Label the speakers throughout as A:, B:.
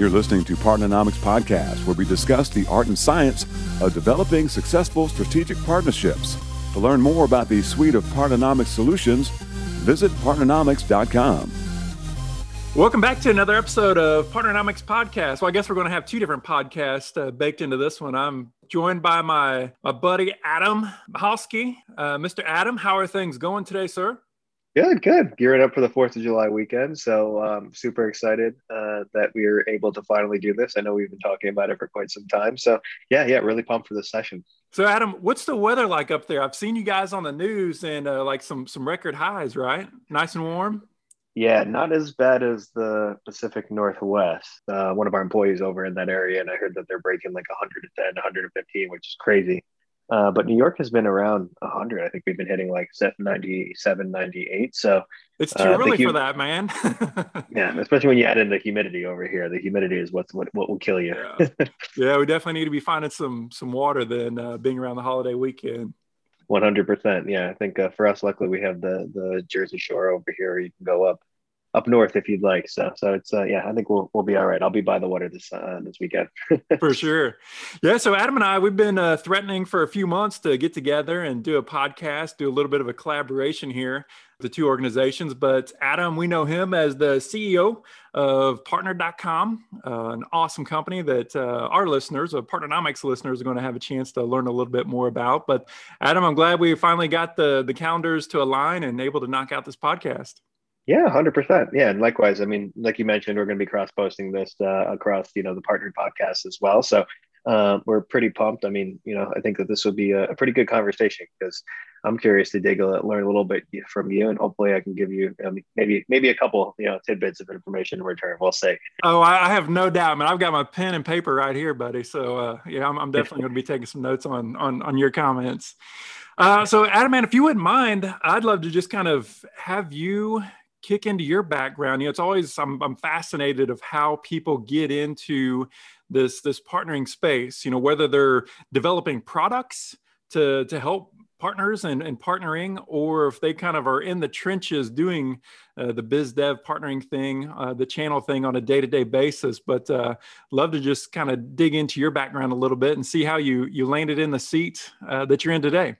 A: You're listening to Partnernomics Podcast, where we discuss the art and science of developing successful strategic partnerships. To learn more about the suite of Partnernomics solutions, visit partnernomics.com.
B: Welcome back to another episode of Partnernomics Podcast. Well, I guess we're going to have two different podcasts uh, baked into this one. I'm joined by my my buddy Adam Hosky. Uh, Mr. Adam, how are things going today, sir?
C: Good, good. Gearing up for the Fourth of July weekend, so um, super excited uh, that we are able to finally do this. I know we've been talking about it for quite some time, so yeah, yeah, really pumped for this session.
B: So, Adam, what's the weather like up there? I've seen you guys on the news and uh, like some some record highs, right? Nice and warm.
C: Yeah, not as bad as the Pacific Northwest. Uh, one of our employees over in that area, and I heard that they're breaking like 110, 115, which is crazy. Uh, but New York has been around 100. I think we've been hitting like 97, 98. So
B: it's too uh, early hum- for that, man.
C: yeah, especially when you add in the humidity over here. The humidity is what's what, what will kill you.
B: yeah. yeah, we definitely need to be finding some some water than uh, being around the holiday weekend.
C: 100%. Yeah, I think uh, for us, luckily, we have the the Jersey Shore over here. You can go up up north if you'd like. So, so it's uh, yeah, I think we'll we'll be all right. I'll be by the water this uh, this weekend
B: for sure. Yeah. So Adam and I we've been uh, threatening for a few months to get together and do a podcast, do a little bit of a collaboration here, the two organizations. But Adam, we know him as the CEO of Partner.com, uh, an awesome company that uh, our listeners, uh, Partnernomics listeners, are going to have a chance to learn a little bit more about. But Adam, I'm glad we finally got the the calendars to align and able to knock out this podcast.
C: Yeah, hundred percent. Yeah, and likewise. I mean, like you mentioned, we're going to be cross posting this uh, across you know the partnered podcasts as well. So uh, we're pretty pumped. I mean, you know, I think that this will be a, a pretty good conversation because I'm curious to dig a little learn a little bit from you, and hopefully, I can give you um, maybe maybe a couple you know tidbits of information in return. We'll see.
B: Oh, I have no doubt, I man. I've got my pen and paper right here, buddy. So uh, yeah, I'm, I'm definitely going to be taking some notes on on on your comments. Uh, so, Adam, man, if you wouldn't mind, I'd love to just kind of have you kick into your background you know it's always I'm, I'm fascinated of how people get into this this partnering space you know whether they're developing products to to help partners and, and partnering or if they kind of are in the trenches doing uh, the biz dev partnering thing uh, the channel thing on a day-to-day basis. But uh, love to just kind of dig into your background a little bit and see how you you landed in the seat uh, that you're in today.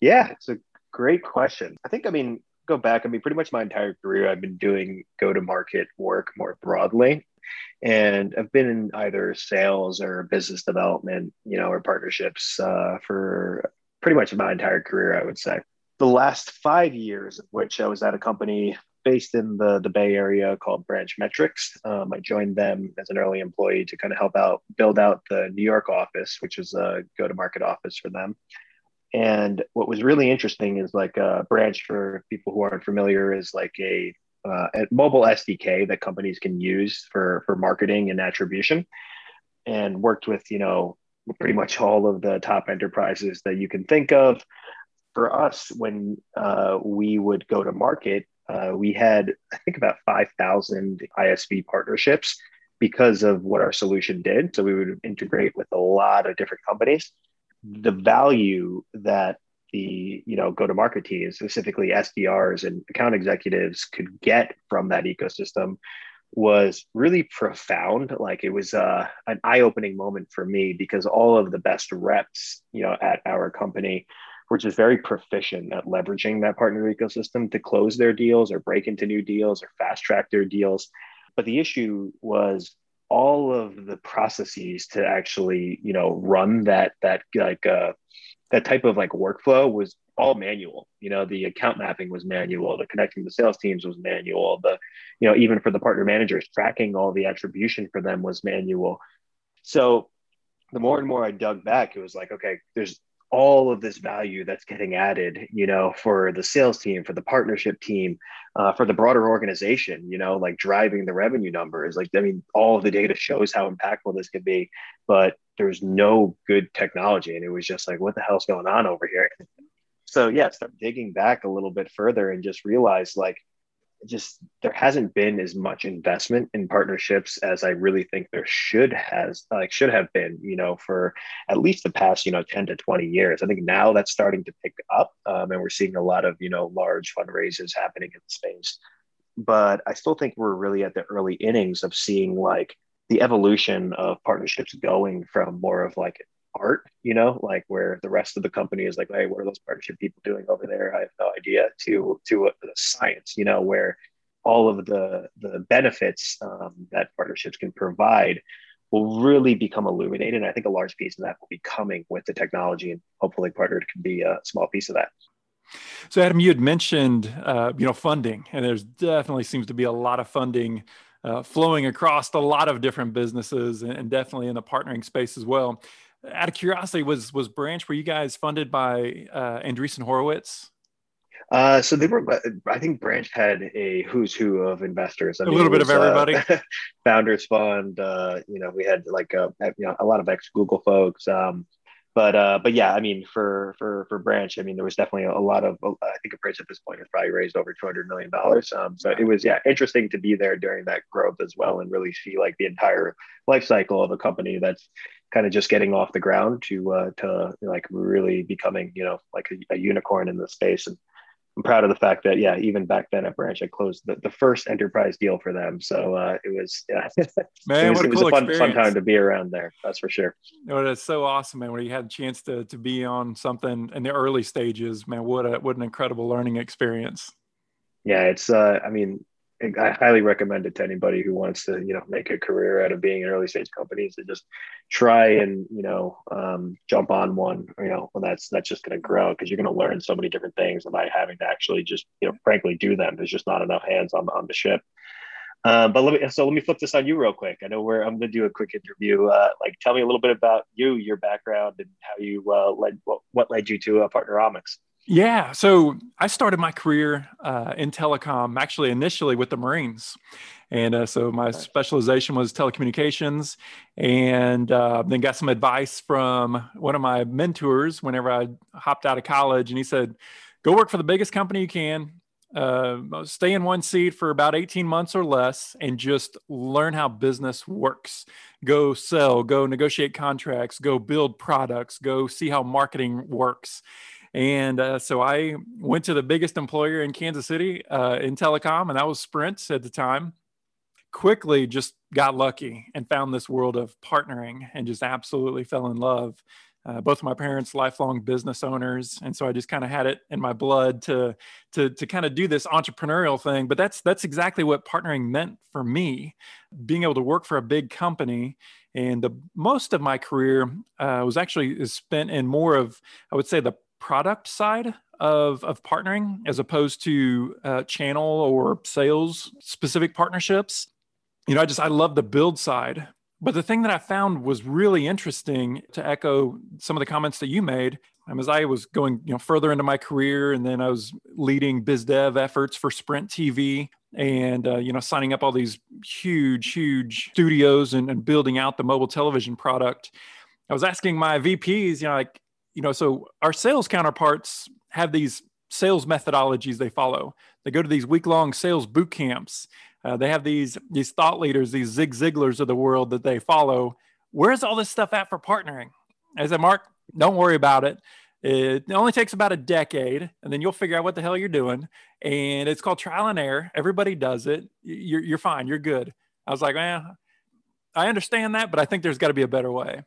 C: Yeah it's a great question. I think i mean go back, I mean, pretty much my entire career, I've been doing go to market work more broadly. And I've been in either sales or business development, you know, or partnerships uh, for pretty much my entire career, I would say. The last five years of which I was at a company based in the, the Bay Area called Branch Metrics. Um, I joined them as an early employee to kind of help out build out the New York office, which is a go to market office for them. And what was really interesting is like a uh, branch for people who aren't familiar is like a, uh, a mobile SDK that companies can use for for marketing and attribution, and worked with you know pretty much all of the top enterprises that you can think of. For us, when uh, we would go to market, uh, we had I think about five thousand ISV partnerships because of what our solution did. So we would integrate with a lot of different companies the value that the you know go to market teams specifically sdrs and account executives could get from that ecosystem was really profound. Like it was uh, an eye-opening moment for me because all of the best reps you know at our company were just very proficient at leveraging that partner ecosystem to close their deals or break into new deals or fast track their deals. But the issue was all of the processes to actually you know run that that like uh, that type of like workflow was all manual. You know the account mapping was manual. The connecting the sales teams was manual. The you know even for the partner managers tracking all the attribution for them was manual. So the more and more i dug back it was like okay there's all of this value that's getting added, you know, for the sales team, for the partnership team, uh, for the broader organization, you know, like driving the revenue numbers. Like, I mean, all of the data shows how impactful this could be, but there's no good technology. And it was just like, what the hell's going on over here? So, yeah, start digging back a little bit further and just realize like, just there hasn't been as much investment in partnerships as I really think there should has like should have been, you know, for at least the past, you know, 10 to 20 years. I think now that's starting to pick up um, and we're seeing a lot of, you know, large fundraisers happening in the space. But I still think we're really at the early innings of seeing like the evolution of partnerships going from more of like art, you know, like where the rest of the company is like, hey, what are those partnership people doing over there? I have no idea. To to a, a science, you know, where all of the the benefits um, that partnerships can provide will really become illuminated. And I think a large piece of that will be coming with the technology, and hopefully, partnered can be a small piece of that.
B: So, Adam, you had mentioned, uh, you know, funding, and there's definitely seems to be a lot of funding uh, flowing across a lot of different businesses, and, and definitely in the partnering space as well out of curiosity, was was Branch were you guys funded by uh, Andreessen Horowitz?
C: Uh, so they were. I think Branch had a who's who of investors.
B: I a mean, little bit was, of everybody.
C: Uh, Founders Fund. Uh, you know, we had like a you know a lot of ex Google folks. Um, but uh, but yeah, I mean, for for for Branch, I mean, there was definitely a, lot of. I think a Branch at this point has probably raised over two hundred million dollars. Um, so it was yeah interesting to be there during that growth as well and really see like the entire life cycle of a company that's kind of just getting off the ground to uh, to like really becoming you know like a, a unicorn in the space and I'm proud of the fact that yeah, even back then at Branch, I closed the, the first enterprise deal for them. So uh, it was yeah,
B: man,
C: it was,
B: what a,
C: it was
B: cool
C: a fun,
B: experience.
C: fun time to be around there. That's for sure.
B: Oh, that's so awesome, man. When you had a chance to to be on something in the early stages, man, what a what an incredible learning experience.
C: Yeah, it's uh, I mean, I highly recommend it to anybody who wants to, you know, make a career out of being in early stage companies to just try and, you know, um, jump on one, you know, and that's, that's just going to grow because you're going to learn so many different things by having to actually just, you know, frankly do them. There's just not enough hands on, on the ship. Um, but let me, so let me flip this on you real quick. I know where I'm going to do a quick interview. Uh, like tell me a little bit about you, your background and how you uh, led, what, what led you to uh, Partnernomics.
B: Yeah. So I started my career uh, in telecom actually initially with the Marines. And uh, so my specialization was telecommunications and uh, then got some advice from one of my mentors whenever I hopped out of college. And he said, go work for the biggest company you can. Uh, stay in one seat for about 18 months or less and just learn how business works. Go sell, go negotiate contracts, go build products, go see how marketing works. And uh, so I went to the biggest employer in Kansas City uh, in telecom, and that was Sprint at the time. Quickly just got lucky and found this world of partnering and just absolutely fell in love. Uh, both of my parents lifelong business owners and so i just kind of had it in my blood to to to kind of do this entrepreneurial thing but that's that's exactly what partnering meant for me being able to work for a big company and the most of my career uh, was actually spent in more of i would say the product side of, of partnering as opposed to uh, channel or sales specific partnerships. You know, I just, I love the build side. But the thing that I found was really interesting to echo some of the comments that you made um, as I was going, you know, further into my career, and then I was leading biz dev efforts for Sprint TV, and uh, you know, signing up all these huge, huge studios and, and building out the mobile television product. I was asking my VPs, you know, like, you know, so our sales counterparts have these sales methodologies they follow. They go to these week long sales boot camps. Uh, they have these these thought leaders, these Zig Ziglars of the world that they follow. Where's all this stuff at for partnering? I said, Mark, don't worry about it. It only takes about a decade, and then you'll figure out what the hell you're doing. And it's called trial and error. Everybody does it. You're, you're fine. You're good. I was like, man, I understand that, but I think there's got to be a better way.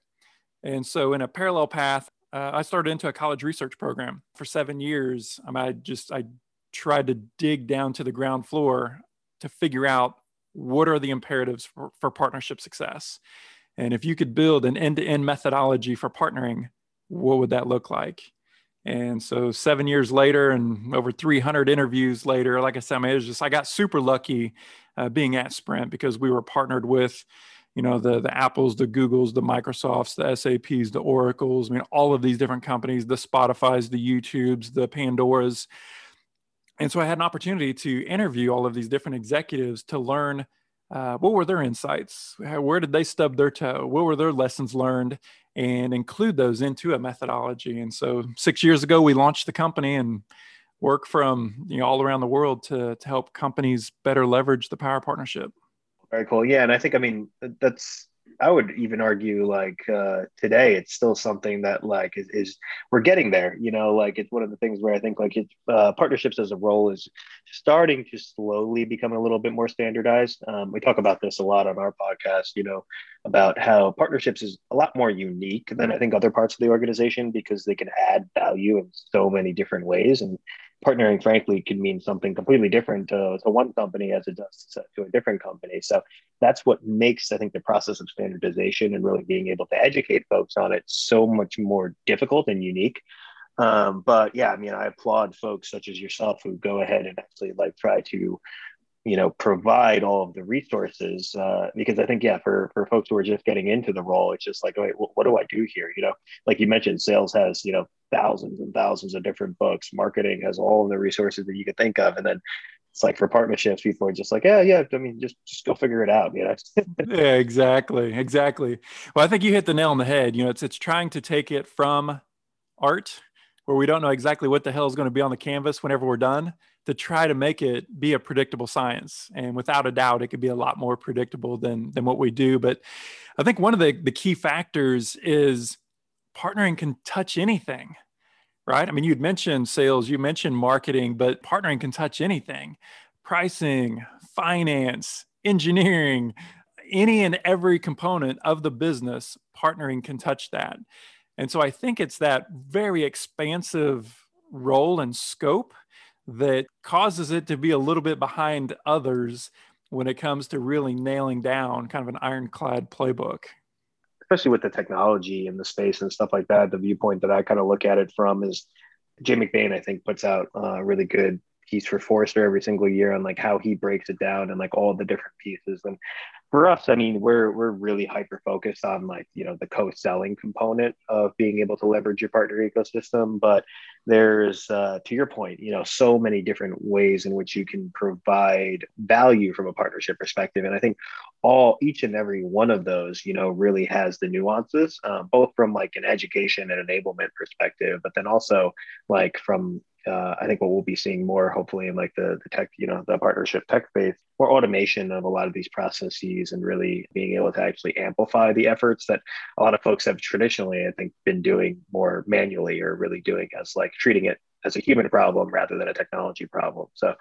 B: And so, in a parallel path, uh, I started into a college research program for seven years. I, just I tried to dig down to the ground floor to figure out what are the imperatives for, for partnership success, and if you could build an end-to-end methodology for partnering, what would that look like? And so seven years later, and over 300 interviews later, like I said, I mean, it was just I got super lucky uh, being at Sprint because we were partnered with you know the the apples the googles the microsofts the saps the oracles i mean all of these different companies the spotify's the youtubes the pandoras. And so i had an opportunity to interview all of these different executives to learn uh, what were their insights? Where did they stub their toe? What were their lessons learned? And include those into a methodology. And so six years ago we launched the company and work from you know all around the world to, to help companies better leverage the power partnership
C: very cool. Yeah, and I think I mean that's I would even argue like uh, today it's still something that like is, is, we're getting there. You know, like it's one of the things where I think like it uh, partnerships as a role is starting to slowly become a little bit more standardized. Um, we talk about this a lot on our podcast. You know, about how partnerships is a lot more unique than I think other parts of the organization because they can add value in so many different ways and partnering frankly can mean something completely different to, to one company as it does to, to, a different company. So that's what makes i think the process of standardization and really being able to educate folks on it so much more difficult and unique. Um, but yeah i mean i applaud folks such as yourself who go ahead and actually like try to you know provide all of the resources uh, because i think yeah for for folks who are just getting into the role it's just like wait what, what do i do here? You know like you mentioned sales has you know thousands and thousands of different books marketing has all of the resources that you could think of and then it's like for partnerships people are just like yeah yeah i mean just just go figure it out you know?
B: Yeah exactly exactly. Well i think you hit the nail on the head you know it's it's trying to take it from art where we don't know exactly what the hell is going to be on the canvas whenever we're done to try to make it be a predictable science. And without a doubt, it could be a lot more predictable than, than what we do. But I think one of the, the key factors is partnering can touch anything, right? I mean, you'd mentioned sales, you mentioned marketing, but partnering can touch anything pricing, finance, engineering, any and every component of the business, partnering can touch that. And so I think it's that very expansive role and scope that causes it to be a little bit behind others when it comes to really nailing down kind of an ironclad playbook.
C: Especially with the technology and the space and stuff like that the viewpoint that i kind of look at it from is jay mcbain i think puts out a really good piece for forrester every single year on like how he breaks it down and like all the different pieces. And for us, I mean, we're we're really hyper focused on like you know the co-selling component of being able to leverage your partner ecosystem. But there's uh, to your point, you know, so many different ways in which you can provide value from a partnership perspective, and I think all each and every one of those, you know, really has the nuances, um, both from like an education and enablement perspective, but then also like from uh, I think what we'll be seeing more, hopefully, in like the, the tech, you know, the partnership tech space, more automation of a lot of these processes and really being able to actually amplify the efforts that a lot of folks have traditionally, I think, been doing more manually or really doing as like treating it as a human problem rather than a technology problem. So,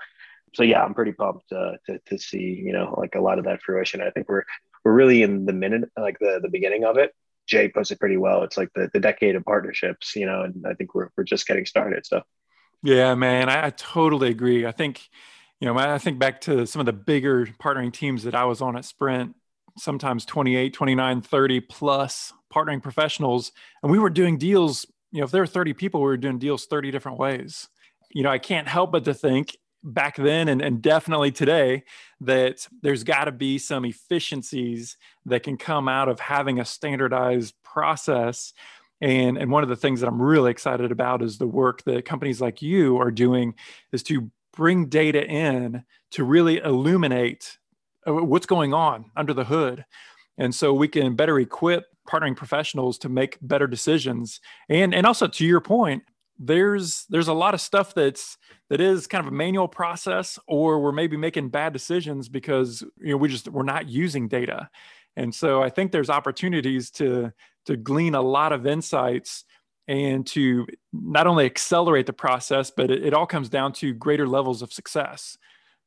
C: so yeah, I'm pretty pumped uh, to to see you know like a lot of that fruition. I think we're we're really in the minute, like the the beginning of it. Jay puts it pretty well. It's like the, the decade of partnerships, you know, and I think we're, we're just getting started. So
B: yeah, man, I, I, totally agree. I think, you know, I think back to some of the bigger partnering teams that I was on at Sprint, sometimes 28, 29, 30 plus partnering professionals. And we were doing deals, you know, if there were 30 people, we were doing deals 30 different ways. You know, I can't help but to think back then and, and definitely today that there's got to be some efficiencies that can come out of having a standardized process and, and one of the things that I'm really excited about is the work that companies like you are doing is to bring data in to really illuminate uh, what's going on under the hood. And so we can better equip partnering professionals to make better decisions. And, and also to your point, there's there's a lot of stuff that's that is kind of a manual process or we're maybe making bad decisions because you know we just we're not using data and so i think there's opportunities to to glean a lot of insights and to not only accelerate the process, but it, it, all comes down to greater levels of success.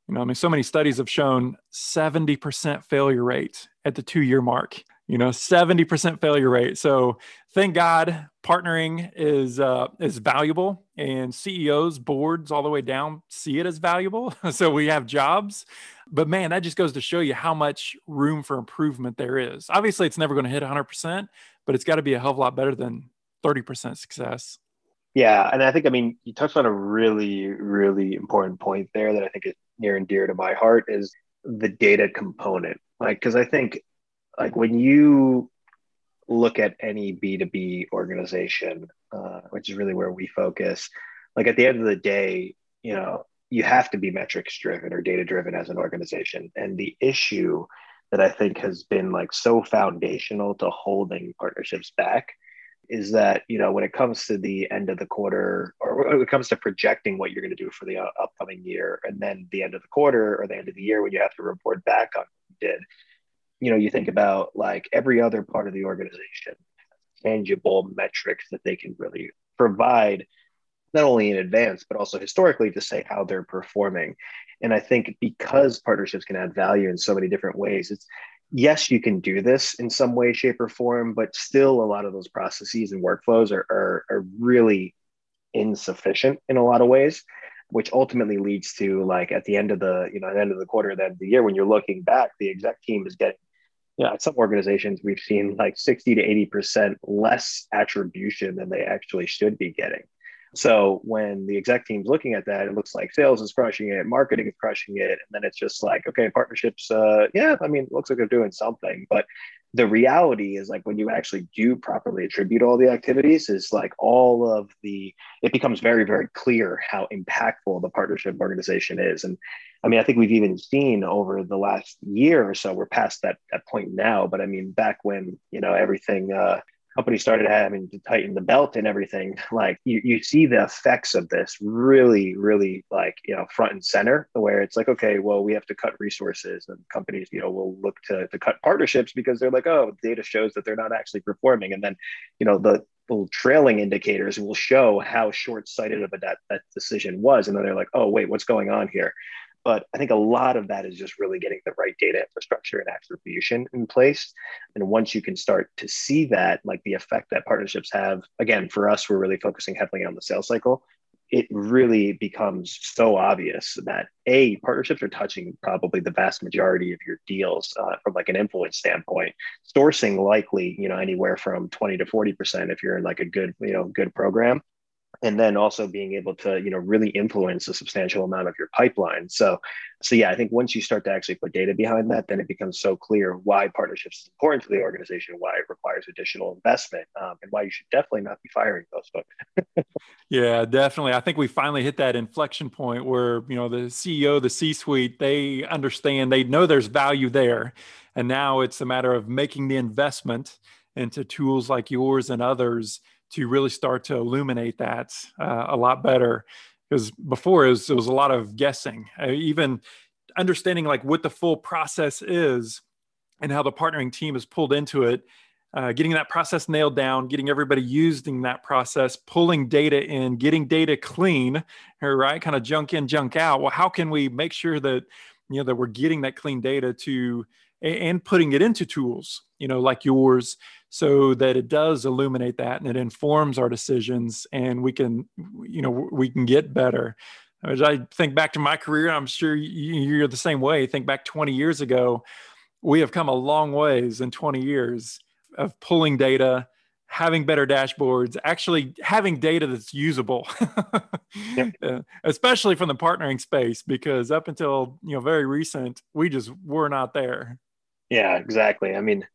B: You know, I mean, so many studies have shown 70% failure rate at the two year mark, you know, 70% failure rate. So thank God partnering is, uh, is valuable and CEOs, boards, all the way down see it as valuable. so we have jobs. But man, that just goes to show you how much room for improvement there is. Obviously, it's never going to hit 100%, but it's got to be a hell of a lot better than 30% success.
C: Yeah. And I think, I mean, you touched on a really, really important point there that I think is near and dear to my heart is the data component. Like, because I think, like, when you look at any B2B organization, uh, which is really where we focus, like, at the end of the day, you know, you have to be metrics driven or data driven as an organization. And the issue that I think has been like so foundational to holding partnerships back is that you know when it comes to the end of the quarter or when it comes to projecting what you're going to do for the uh, upcoming year and then the end of the quarter or the end of the year when you have to report back on what you did you know, you think about like every other part of the organization, tangible metrics that they can really provide, not only in advance, but also historically to say how they're performing. And I think because partnerships can add value in so many different ways, it's yes, you can do this in some way, shape, or form, but still a lot of those processes and workflows are, are, are really insufficient in a lot of ways which ultimately leads to like at the end of the you know at the end of the quarter, at the end of the year, when you're looking back, the exec team is getting yeah, some organizations we've seen like 60 to 80 percent less attribution than they actually should be getting. So when the exec team's looking at that, it looks like sales is crushing it, marketing is crushing it, and then it's just like, okay, partnerships, uh, yeah, I mean, looks like they're doing something, but the reality is like when you actually do properly attribute all the activities is like all of the it becomes very very clear how impactful the partnership organization is. And i mean i think we've even seen over the last year or so we're past that that point now but i mean back when you know everything uh companies started having to tighten the belt and everything, like you, you see the effects of this really, really like, you know, front and center where it's like, okay, well, we have to cut resources and companies, you know, will look to, to cut partnerships because they're like, oh, data shows that they're not actually performing. And then, you know, the, little trailing indicators will show how short-sighted of a that, that decision was and then they're like oh wait what's going on here but I think a lot of that is just really getting the right data infrastructure and attribution in place. And once you can start to see that, like the effect that partnerships have, again, for us, we're really focusing heavily on the sales cycle. It really becomes so obvious that a partnerships are touching probably the vast majority of your deals uh, from like an influence standpoint. Sourcing likely, you know, anywhere from twenty to forty percent if you're in like a good, you know, good program and then also being able to you know really influence a substantial amount of your pipeline. So so yeah i think once you start to actually put data behind that then it becomes so clear why partnerships is important to the organization why it requires additional investment um, and why you should definitely not be firing those folks.
B: Yeah definitely. I think we finally hit that inflection point where you know the ceo the c suite they understand they know there's value there. And now it's a matter of making the investment into tools like yours and others to really start to illuminate that uh, a lot better. Because before it was, it was a lot of guessing. Uh, even understanding like what the full process is and how the partnering team is pulled into it uh, getting that process nailed down getting everybody using that process pulling data in getting data clean right? Kind of junk in junk out. Well how can we make sure that you know that we're getting that clean data to and putting it into tools you know like yours so that it does illuminate that and it informs our decisions and we can you know we can get better. As i think back to my career i'm sure you're the same way. Think back 20 years ago we have come a long ways in 20 years of pulling data having better dashboards actually having data that's usable. Yep. Uh, especially from the partnering space because up until you know very recent we just were not there.
C: Yeah exactly. I mean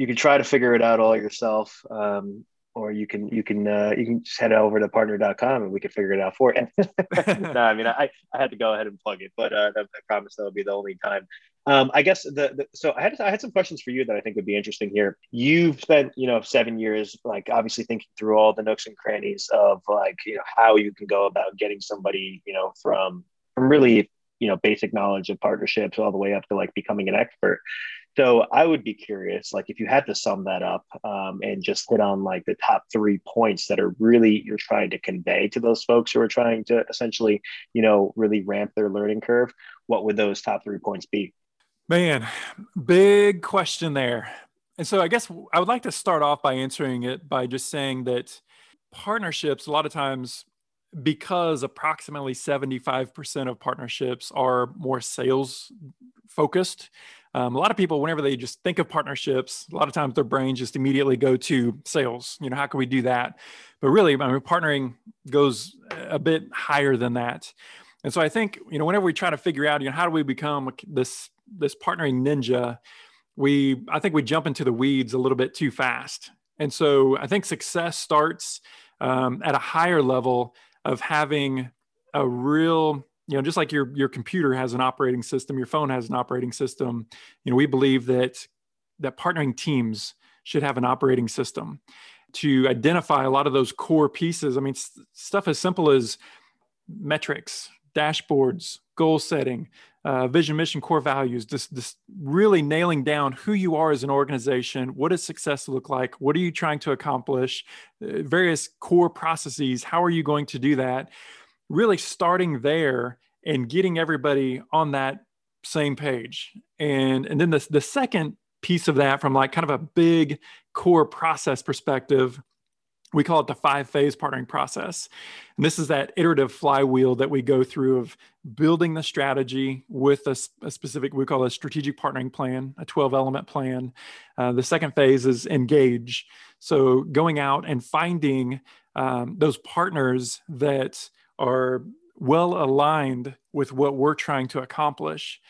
C: you can try to figure it out all yourself. Um, or you can you can uh, you can just head over to partner.com and we can figure it out for you. no, I mean I, I had to go ahead and plug it, but uh, I promise that'll be the only time. Um, I guess the, the, so I had I had some questions for you that I think would be interesting here. You've spent you know seven years like obviously thinking through all the nooks and crannies of like you know how you can go about getting somebody you know from from really you know basic knowledge of partnerships all the way up to like becoming an expert. So I would be curious, like if you had to sum that up um, and just hit on like the top three points that are really you're trying to convey to those folks who are trying to essentially, you know, really ramp their learning curve, what would those top three points be?
B: Man, big question there. And so I guess I would like to start off by answering it by just saying that partnerships, a lot of times, because approximately 75% of partnerships are more sales focused, um, a lot of people, whenever they just think of partnerships, a lot of times their brains just immediately go to sales. You know, how can we do that? But really, I mean, partnering goes a bit higher than that. And so I think, you know, whenever we try to figure out, you know, how do we become this this partnering ninja, we I think we jump into the weeds a little bit too fast. And so I think success starts um, at a higher level of having a real you know just like your your computer has an operating system your phone has an operating system you know we believe that that partnering teams should have an operating system to identify a lot of those core pieces i mean st- stuff as simple as metrics dashboards goal setting uh, vision, mission, core values, just, just really nailing down who you are as an organization. What does success look like? What are you trying to accomplish? Uh, various core processes. How are you going to do that? Really starting there and getting everybody on that same page. And, and then the, the second piece of that from like kind of a big core process perspective we call it the five phase partnering process. And this is that iterative flywheel that we go through of building the strategy with a, a specific, we call a strategic partnering plan, a 12 element plan. Uh, the second phase is engage. So going out and finding um, those partners that are well aligned with what we're trying to accomplish.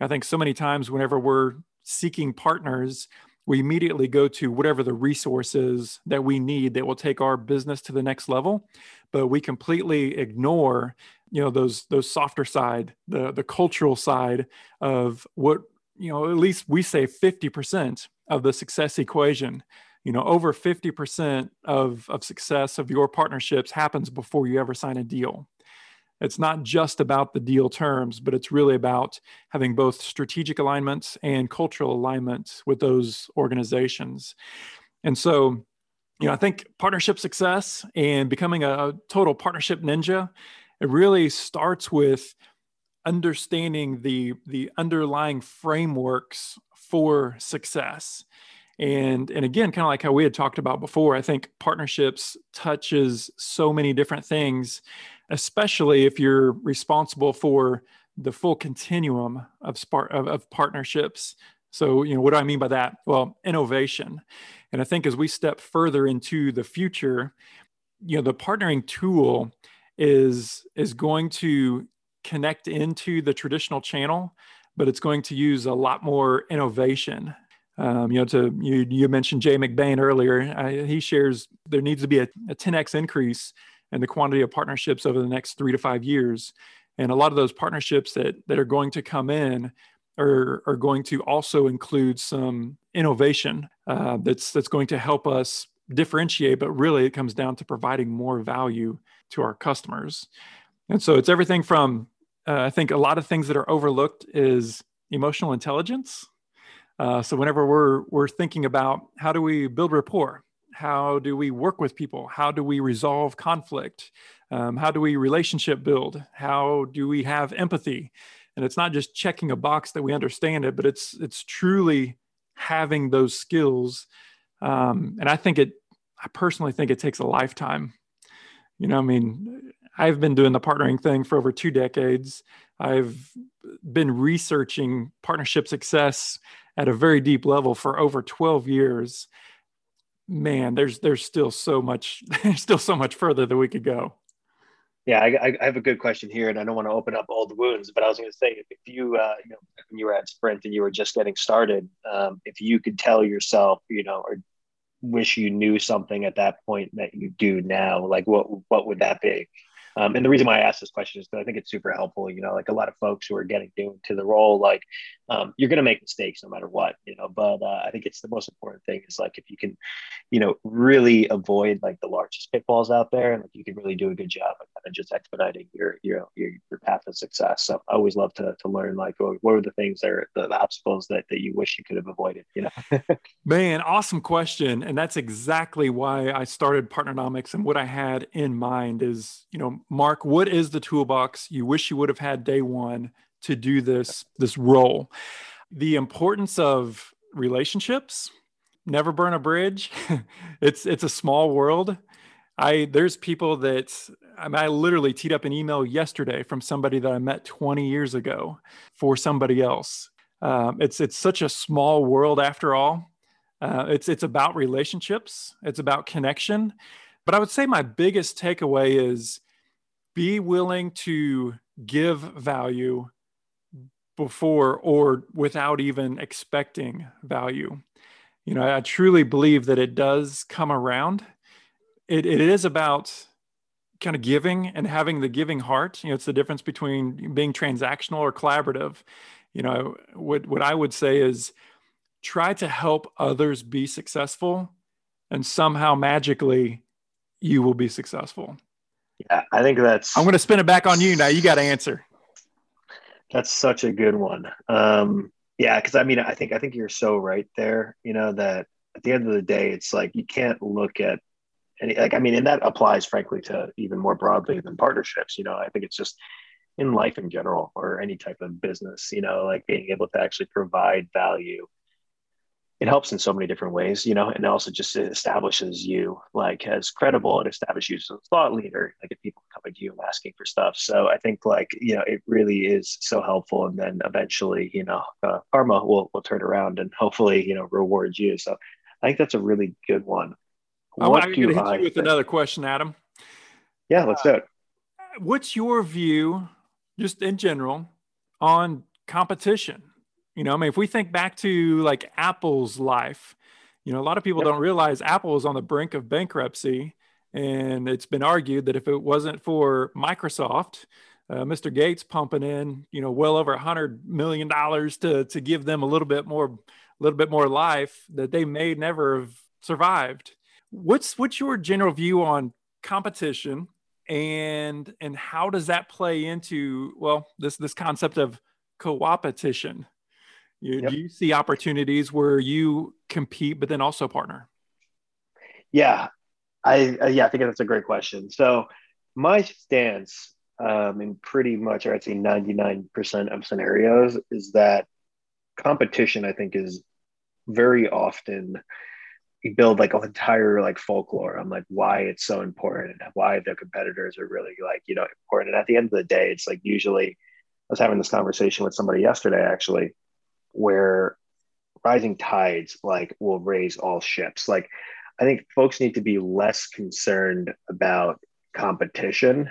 B: I think so many times whenever we're seeking partners, we immediately go to whatever the resources that we need that will take our business to the next level but we completely ignore you know those those softer side the the cultural side of what you know at least we say 50% of the success equation you know over 50% of of success of your partnerships happens before you ever sign a deal it's not just about the deal terms, but it's really about having both strategic alignments and cultural alignments with those organizations. And so, you know, I think partnership success and becoming a total partnership ninja, it really starts with understanding the the underlying frameworks for success and and again kind of like how we had talked about before i think partnerships touches so many different things especially if you're responsible for the full continuum of, spark, of, of partnerships. So, you know, what do I mean by that? Well, innovation. And I think as we step further into the future, you know, the partnering tool is is going to connect into the traditional channel, but it's going to use a lot more innovation. Um, you know, to you, you mentioned Jay McBain earlier. Uh, he shares there needs to be a, a 10x increase in the quantity of partnerships over the next three to five years. And a lot of those partnerships that, that are going to come in are, are going to also include some innovation uh, that's, that's going to help us differentiate, but really it comes down to providing more value to our customers. And so it's everything from, uh, I think a lot of things that are overlooked is emotional intelligence. Uh, so whenever we're, we're thinking about how do we build rapport, how do we work with people how do we resolve conflict um, how do we relationship build how do we have empathy? And it's not just checking a box that we understand it but it's it's truly having those skills. Um, and i think it i personally think it takes a lifetime. You know i mean i've been doing the partnering thing for over two decades. I've been researching partnership success at a very deep level for over 12 years man, there's there's still so much there's still so much further that we could go.
C: Yeah, I, I have a good question here, and I don't want to open up all the wounds, but I was going to say if, if you, uh, you know, when you were at Sprint and you were just getting started, um, if you could tell yourself, you know, or wish you knew something at that point that you do now, like what what would that be? Um, and the reason why I ask this question is because I think it's super helpful. You know, like a lot of folks who are getting new into the role, like um, you're going to make mistakes no matter what. You know, but uh, I think it's the most important thing is like if you can, you know, really avoid like the largest pitfalls out there, and like you can really do a good job of kind of just expediting your your your, your path to success. So I always love to to learn like what, what are the things that are the obstacles that that you wish you could have avoided. You know,
B: man, awesome question, and that's exactly why I started Partnernomics and what I had in mind is you know Mark, what is the toolbox you wish you would have had day one to do this this role? The importance of relationships, never burn a bridge. it's it's a small world. I there's people that I, mean, I literally teed up an email yesterday from somebody that I met 20 years ago for somebody else. Um, it's it's such a small world after all. Uh, it's it's about relationships. It's about connection. But I would say my biggest takeaway is be willing to give value before or without even expecting value. You know, I truly believe that it does come around. It, it is about kind of giving and having the giving heart. You know, it's the difference between being transactional or collaborative. You know, what, what I would say is try to help others be successful, and somehow magically you will be successful.
C: Yeah, I think that's.
B: I'm going to spin it back on you now. You got to answer.
C: That's such a good one. Um, yeah, because I mean, I think I think you're so right there. You know that at the end of the day, it's like you can't look at any like I mean, and that applies frankly to even more broadly than partnerships. You know, I think it's just in life in general or any type of business. You know, like being able to actually provide value it helps in so many different ways, you know, and also just establishes you like as credible and establishes you as a thought leader. Like if people coming to you and asking for stuff. So I think like, you know, it really is so helpful. And then eventually, you know, uh, karma will, will turn around and hopefully, you know, reward you. So I think that's a really good one.
B: What I'm going to hit I you with think? another question, Adam.
C: Yeah, let's do it.
B: Uh, what's your view, just in general, on competition? You know, I mean, if we think back to like Apple's life, you know, a lot of people yep. don't realize Apple is on the brink of bankruptcy. And it's been argued that if it wasn't for Microsoft, uh, Mr. Gates pumping in, you know, well over a hundred million dollars to to give them a little bit more, a little bit more life, that they may never have survived. What's what's your general view on competition, and and how does that play into well this this concept of co-opetition? You, yep. Do you see opportunities where you compete, but then also partner?
C: Yeah, I uh, yeah, I think that's a great question. So my stance um, in pretty much, or I'd say 99% of scenarios is that competition, I think, is very often you build like an entire like folklore on like why it's so important and why the competitors are really like you know important. And at the end of the day, it's like usually I was having this conversation with somebody yesterday actually where rising tides like will raise all ships. Like I think folks need to be less concerned about competition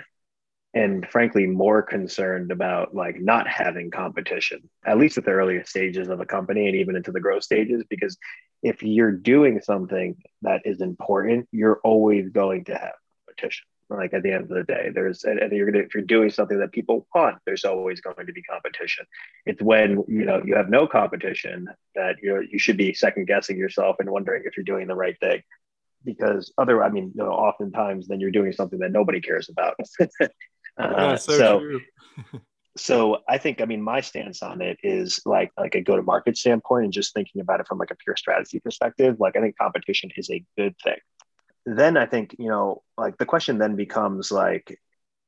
C: and frankly more concerned about like not having competition at least at the earliest stages of a company and even into the growth stages because if you're doing something that is important you're always going to have competition like at the end of the day there's and, you're gonna if you're doing something that people want there's always going to be competition. It's when you know you have no competition that you you should be second guessing yourself and wondering if you're doing the right thing. Because other i mean you know oftentimes then you're doing something that nobody cares about. Uh, yeah, so, so, so i think i mean my stance on it is like like a go to market standpoint and just thinking about it from like a pure strategy perspective like i think competition is a good thing then I think, you know, like the question then becomes like,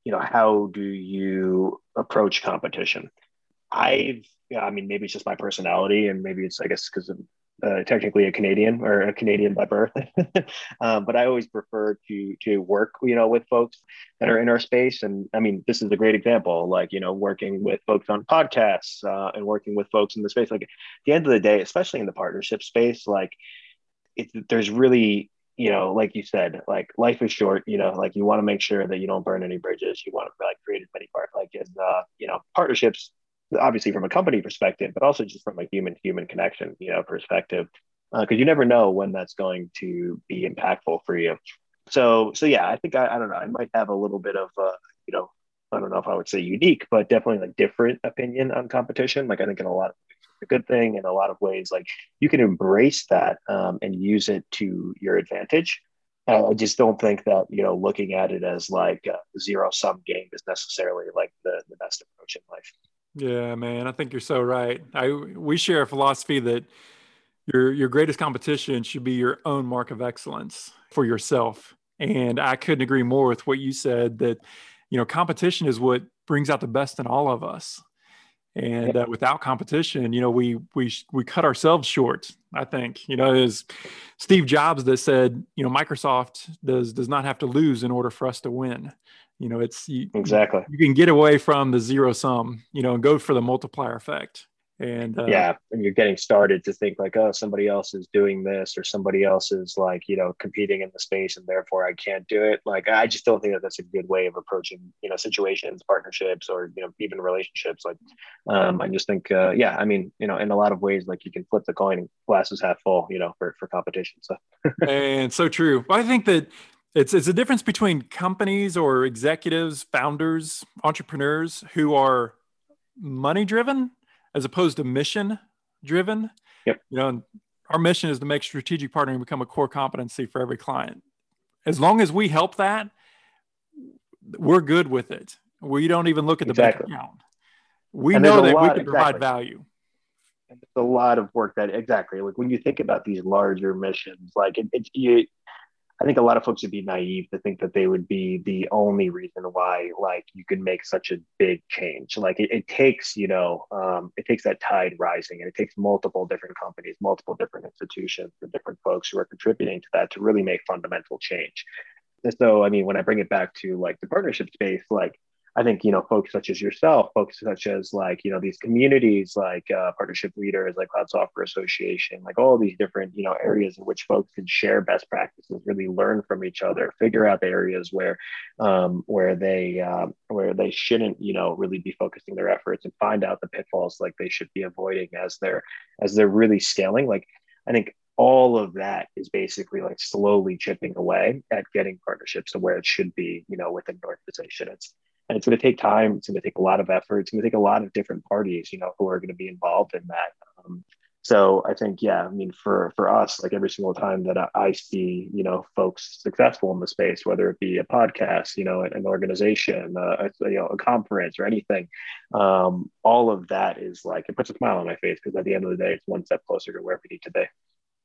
C: you know, how do you approach competition? I've, yeah, I mean, maybe it's just my personality and maybe it's, I guess, because I'm uh, technically a Canadian or a Canadian by birth. um, but I always prefer to, to work, you know, with folks that are in our space. And I mean, this is a great example, like, you know, working with folks on podcasts uh, and working with folks in the space. Like at the end of the day, especially in the partnership space, like, it, there's really you know, like you said, like life is short, you know, like you want to make sure that you don't burn any bridges. You want to like create as many part like in uh, you know, partnerships, obviously from a company perspective, but also just from a human human connection, you know, perspective. because uh, you never know when that's going to be impactful for you. So so yeah, I think I, I don't know, I might have a little bit of uh, you know, I don't know if I would say unique, but definitely like different opinion on competition. Like I think in a lot of a good thing in a lot of ways. Like you can embrace that um, and use it to your advantage. I just don't think that you know looking at it as like a zero sum game is necessarily like the, the best approach in life.
B: Yeah, man, I think you're so right. I we share a philosophy that your your greatest competition should be your own mark of excellence for yourself. And I couldn't agree more with what you said that you know competition is what brings out the best in all of us and uh, without competition you know we we we cut ourselves short i think. You know is steve jobs that said you know microsoft does does not have to lose in order for us to win. You know it's you,
C: exactly.
B: you can get away from the zero sum you know and go for the multiplier effect and
C: uh, yeah and you're getting started to think like oh somebody else is doing this or somebody else is like you know competing in the space and therefore i can't do it. Like i just don't think that that's a good way of approaching you know situations partnerships or you know even relationships like um i just think uh, yeah i mean you know in a lot of ways like you can flip the coin and glasses half full you know for for competition so.
B: And so true. I think that it's, it's a difference between companies or executives founders entrepreneurs who are money driven as opposed to mission driven.
C: Yep.
B: You know, our mission is to make strategic partnering become a core competency for every client. As long as we help that, we're good with it. We don't even look at the
C: exactly.
B: bank account. we and know that lot, we can provide exactly. value.
C: And there's a lot of work that exactly like when you think about these larger missions, like it, it's you, I think a lot of folks would be naive to think that they would be the only reason why like you can make such a big change. Like it, it takes, you know, um, it takes that tide rising and it takes multiple different companies, multiple different institutions and different folks who are contributing to that to really make fundamental change. And so, I mean, when I bring it back to like the partnership space, like I think, you know, folks such as yourself, folks such as like, you know, these communities like uh, partnership leaders, like Cloud Software Association, like all these different, you know, areas in which folks can share best practices, really learn from each other, figure out the areas where, um, where they, uh, where they shouldn't, you know, really be focusing their efforts and find out the pitfalls like they should be avoiding as they're, as they're really scaling. Like, I think all of that is basically like slowly chipping away at getting partnerships to where it should be, you know, within an organization. It's, and it's going to take time. It's going to take a lot of effort. It's going to take a lot of different parties, you know, who are going to be involved in that. Um, so I think, yeah, I mean, for for us, like every single time that I, see, you know, folks successful in the space, whether it be a podcast, you know, an organization, a, you know, a conference or anything, um, all of that is like it puts a smile on my face because at the end of the day, it's one step closer to where we need to be.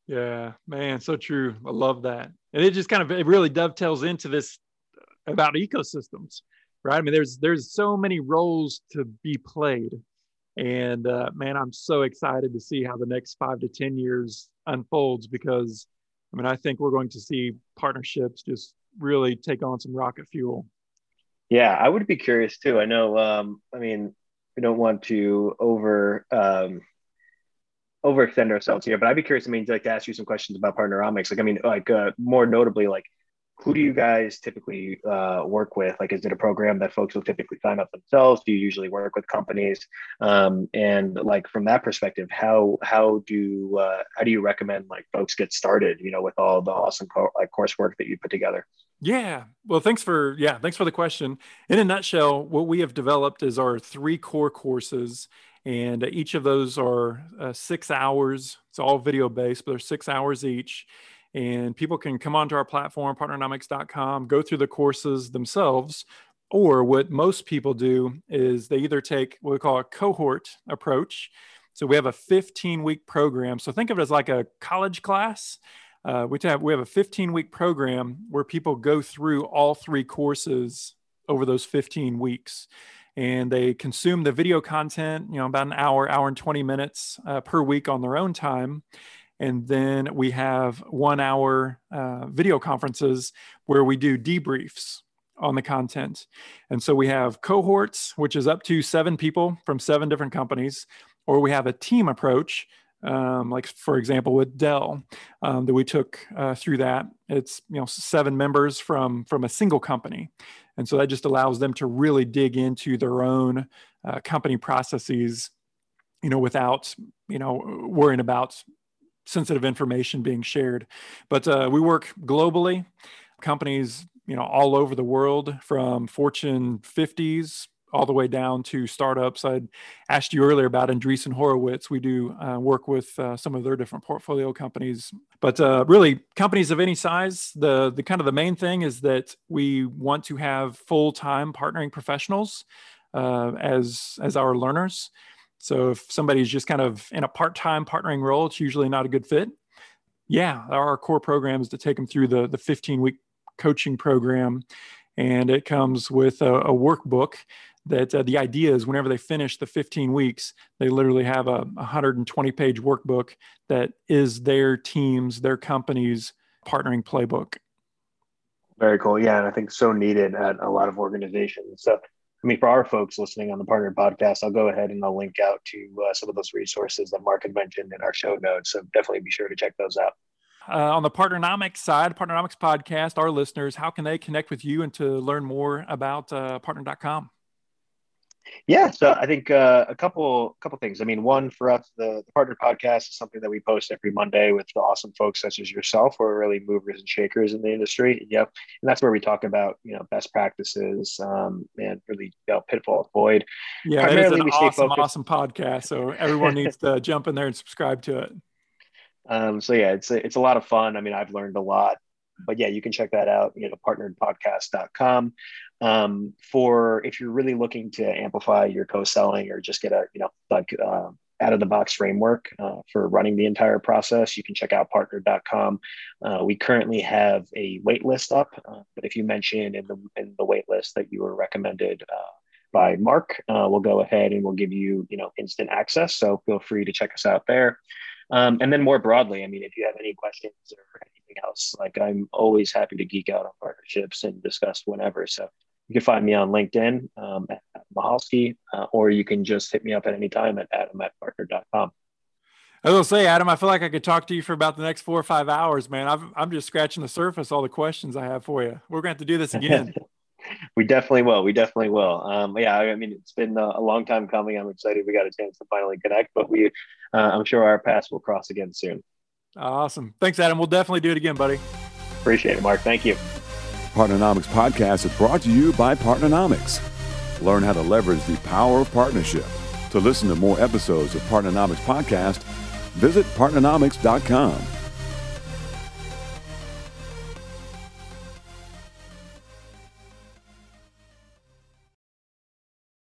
B: Yeah, man, so true. I love that, and it just kind of it really dovetails into this about ecosystems right? I mean, there's there's so many roles to be played, and uh, man, I'm so excited to see how the next five to ten years unfolds because, I mean, I think we're going to see partnerships just really take on some rocket fuel.
C: Yeah, I would be curious too. I know. Um, I mean, we don't want to over um, overextend ourselves here, but I'd be curious. I mean, like to ask you some questions about Partnernomics. Like, I mean, like uh, more notably, like who do you guys typically uh, work with? Like, is it a program that folks will typically sign up themselves? Do you usually work with companies? Um, and like from that perspective, how how do uh, how do you recommend like folks get started? You know, with all the awesome co- like coursework that you put together.
B: Yeah. Well, thanks for yeah, thanks for the question. In a nutshell, what we have developed is our three core courses, and each of those are uh, six hours. It's all video based, but they're six hours each and people can come onto our platform partnernomics.com go through the courses themselves or what most people do is they either take what we call a cohort approach. So we have a 15 week program. So think of it as like a college class. Uh, we have we have a 15 week program where people go through all three courses over those 15 weeks and they consume the video content you know about an hour hour and 20 minutes uh, per week on their own time and then we have one hour uh, video conferences where we do debriefs on the content. And so we have cohorts, which is up to seven people from seven different companies, or we have a team approach, um, like for example with Dell, um, that we took uh, through that. It's you know seven members from from a single company, and so that just allows them to really dig into their own uh, company processes, you know, without you know worrying about sensitive information being shared. But uh, we work globally, companies you know all over the world, from Fortune 50s all the way down to startups. I asked you earlier about Andreessen Horowitz. We do uh, work with uh, some of their different portfolio companies, but uh, really companies of any size. The the kind of the main thing is that we want to have full time partnering professionals uh, as as our learners. So if somebody's just kind of in a part-time partnering role, it's usually not a good fit. Yeah, our core program is to take them through the the 15-week coaching program, and it comes with a, a workbook that uh, the idea is whenever they finish the 15 weeks, they literally have a 120 page workbook that is their team's, their company's partnering playbook.
C: Very cool. Yeah. And I think so needed at a lot of organizations. So I mean, for our folks listening on the partnered podcast, I'll go ahead and I'll link out to uh, some of those resources that Mark had mentioned in our show notes. So definitely be sure to check those out.
B: Uh, on the Partnernomics side, Partnernomics podcast, our listeners, how can they connect with you and to learn more about uh, partnered.com?
C: Yeah, so I think uh, a couple couple things. I mean, one for us, the, the partnered podcast is something that we post every Monday with the awesome folks such as yourself, who are really movers and shakers in the industry. Yep, and that's where we talk about you know best practices um, and really you know, pitfall avoid.
B: Yeah, it is an awesome, awesome podcast. So everyone needs to jump in there and subscribe to it.
C: Um, so yeah, it's a, it's a lot of fun. I mean, I've learned a lot but yeah, you can check that out, you know, partneredpodcast.com. Um, for if you're really looking to amplify your co-selling or just get a, you know, like uh, out of the box framework uh, for running the entire process, you can check out partnered.com. Uh, we currently have a wait list up, uh, but if you mention in the in the wait that you were recommended uh, by Mark, uh, we'll go ahead and we'll give you you know instant access. So feel free to check us out there. Um, and then more broadly, I mean, if you have any questions or else, like I'm always happy to geek out on partnerships and discuss whenever. So you can find me on LinkedIn um, at Mahalski, uh, or you can just hit me up at any time at adam at partnered.com.
B: I will say, Adam, I feel like I could talk to you for about the next four or five hours, man. i am just scratching the surface, all the questions I have for you. We're going to have to do this again.
C: we definitely will. We definitely will. Um, yeah, I mean, it's been a long time coming. I'm excited we got a chance to finally connect, but we, uh, I'm sure our paths will cross again soon.
B: Awesome. Thanks, Adam. We'll definitely do it again, buddy.
C: Appreciate it, Mark. Thank you.
A: Partnernomics podcast is brought to you by Partnernomics. Learn how to leverage the power of partnership. To listen to more episodes of Partnernomics podcast, visit partnernomics.com.